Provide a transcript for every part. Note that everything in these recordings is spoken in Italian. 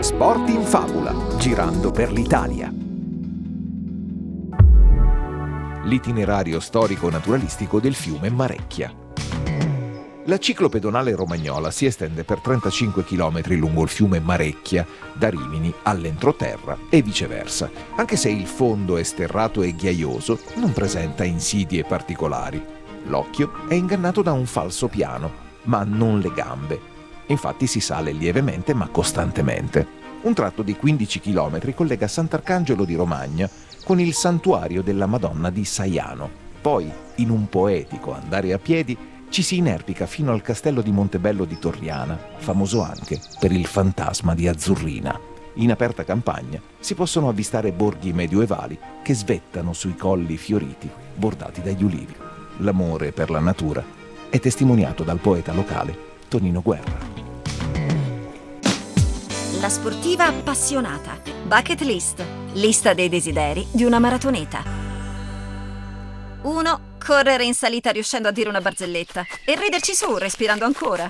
Sport in fabula, girando per l'Italia. L'itinerario storico-naturalistico del fiume Marecchia. La ciclopedonale romagnola si estende per 35 km lungo il fiume Marecchia, da Rimini all'entroterra e viceversa, anche se il fondo è sterrato e ghiaioso, non presenta insidie particolari. L'occhio è ingannato da un falso piano, ma non le gambe. Infatti si sale lievemente ma costantemente. Un tratto di 15 km collega Sant'Arcangelo di Romagna con il santuario della Madonna di Saiano. Poi, in un poetico andare a piedi, ci si inerpica fino al castello di Montebello di Torriana, famoso anche per il fantasma di Azzurrina. In aperta campagna si possono avvistare borghi medioevali che svettano sui colli fioriti bordati dagli ulivi. L'amore per la natura è testimoniato dal poeta locale Tonino Guerra. La sportiva appassionata. Bucket list. Lista dei desideri di una maratoneta. 1. Correre in salita riuscendo a dire una barzelletta e riderci su respirando ancora.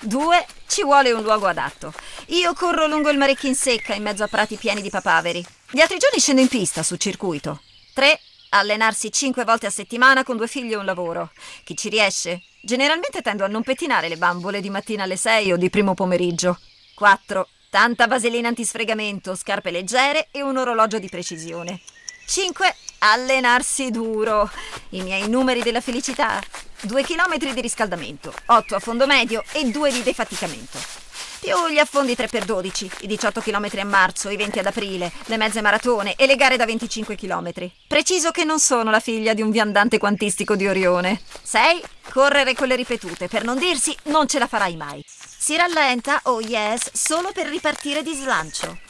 2. Ci vuole un luogo adatto. Io corro lungo il Marecchio in secca in mezzo a prati pieni di papaveri. Gli altri giorni scendo in pista su circuito. 3. Allenarsi 5 volte a settimana con due figli e un lavoro. Chi ci riesce? Generalmente tendo a non pettinare le bambole di mattina alle 6 o di primo pomeriggio. 4. Tanta vaselina antisfregamento, scarpe leggere e un orologio di precisione. 5. Allenarsi duro. I miei numeri della felicità. 2 km di riscaldamento, 8 a fondo medio e 2 di defaticamento. Più gli affondi 3x12, i 18 km a marzo, i 20 ad aprile, le mezze maratone e le gare da 25 km. Preciso che non sono la figlia di un viandante quantistico di Orione. 6. Correre con le ripetute, per non dirsi non ce la farai mai. Si rallenta, oh yes, solo per ripartire di slancio.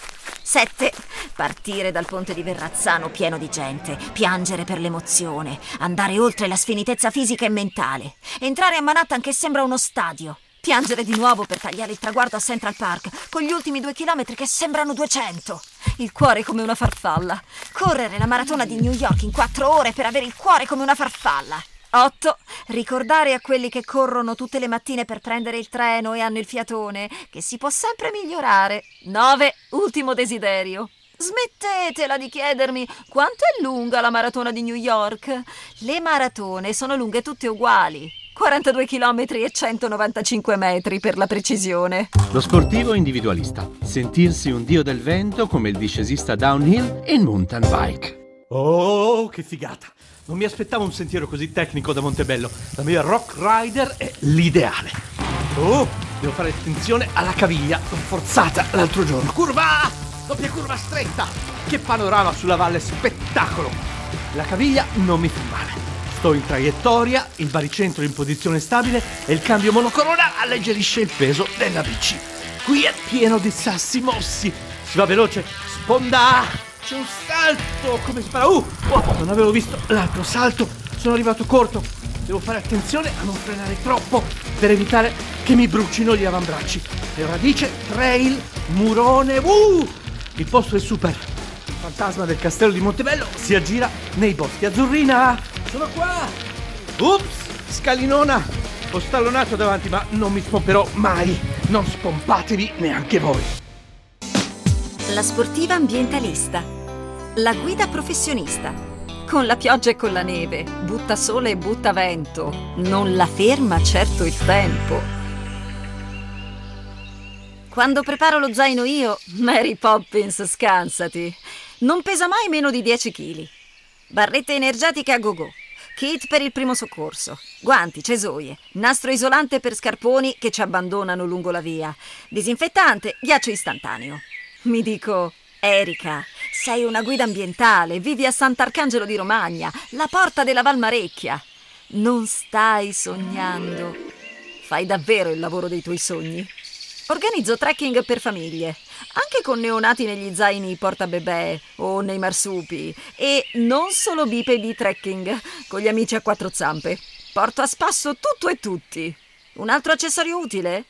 7. Partire dal ponte di Verrazzano pieno di gente, piangere per l'emozione, andare oltre la sfinitezza fisica e mentale, entrare a Manhattan che sembra uno stadio, piangere di nuovo per tagliare il traguardo a Central Park con gli ultimi due chilometri che sembrano 200. Il cuore come una farfalla. Correre la maratona di New York in quattro ore per avere il cuore come una farfalla. 8. Ricordare a quelli che corrono tutte le mattine per prendere il treno e hanno il fiatone che si può sempre migliorare. 9. Ultimo desiderio. Smettetela di chiedermi quanto è lunga la maratona di New York. Le maratone sono lunghe tutte uguali. 42 km e 195 metri per la precisione. Lo sportivo individualista. Sentirsi un dio del vento come il discesista downhill e il mountain bike. Oh, che figata! Non mi aspettavo un sentiero così tecnico da Montebello. La mia Rock Rider è l'ideale. Oh, devo fare attenzione alla caviglia, l'ho forzata l'altro giorno. Curva! Doppia curva stretta! Che panorama sulla valle, spettacolo! La caviglia non mi fa male. Sto in traiettoria, il baricentro in posizione stabile e il cambio monocorona alleggerisce il peso della bici. Qui è pieno di sassi mossi. Si va veloce. Sponda! C'è un salto! Come fa? Uh! Oh, non avevo visto l'altro salto. Sono arrivato corto. Devo fare attenzione a non frenare troppo per evitare che mi brucino gli avambracci. E radice, trail, murone. Uh! Il posto è super. Il fantasma del castello di Montebello si aggira nei boschi. Azzurrina! Sono qua! Ups! Scalinona! Ho stallonato davanti, ma non mi spomperò mai. Non spompatevi neanche voi. La sportiva ambientalista. La guida professionista. Con la pioggia e con la neve, butta sole e butta vento. Non la ferma certo il tempo. Quando preparo lo zaino io, Mary Poppins, scansati. Non pesa mai meno di 10 kg. Barrette energetiche a go-go. Kit per il primo soccorso, guanti, cesoie, nastro isolante per scarponi che ci abbandonano lungo la via, disinfettante, ghiaccio istantaneo. Mi dico, Erika, sei una guida ambientale, vivi a Sant'Arcangelo di Romagna, la porta della Valmarecchia. Non stai sognando. Fai davvero il lavoro dei tuoi sogni. Organizzo trekking per famiglie, anche con neonati negli zaini porta bebè o nei marsupi, e non solo bipedi trekking con gli amici a quattro zampe. Porto a spasso tutto e tutti. Un altro accessorio utile?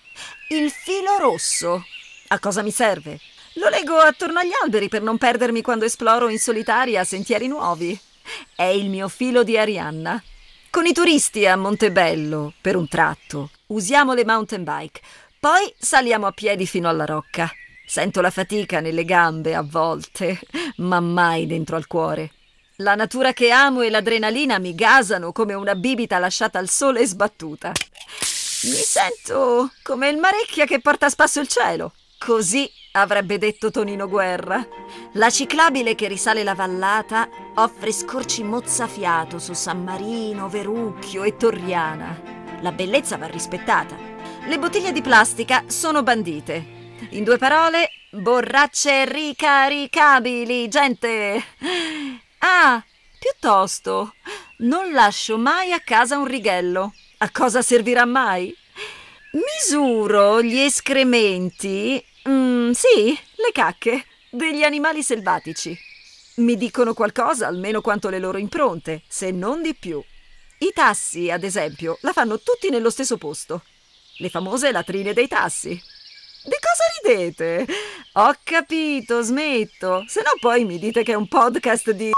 Il filo rosso. A cosa mi serve? Lo leggo attorno agli alberi per non perdermi quando esploro in solitaria sentieri nuovi. È il mio filo di Arianna. Con i turisti a Montebello, per un tratto, usiamo le mountain bike, poi saliamo a piedi fino alla rocca. Sento la fatica nelle gambe a volte, ma mai dentro al cuore. La natura che amo e l'adrenalina mi gasano come una bibita lasciata al sole e sbattuta. Mi sento come il Marecchia che porta a spasso il cielo. Così avrebbe detto Tonino Guerra. La ciclabile che risale la vallata offre scorci mozzafiato su San Marino, Verucchio e Torriana. La bellezza va rispettata. Le bottiglie di plastica sono bandite. In due parole, borracce ricaricabili, gente. Ah, piuttosto, non lascio mai a casa un righello. A cosa servirà mai? Misuro gli escrementi, sì, le cacche, degli animali selvatici. Mi dicono qualcosa almeno quanto le loro impronte, se non di più. I tassi, ad esempio, la fanno tutti nello stesso posto. Le famose latrine dei tassi. Di cosa ridete? Ho capito, smetto. Se no poi mi dite che è un podcast di...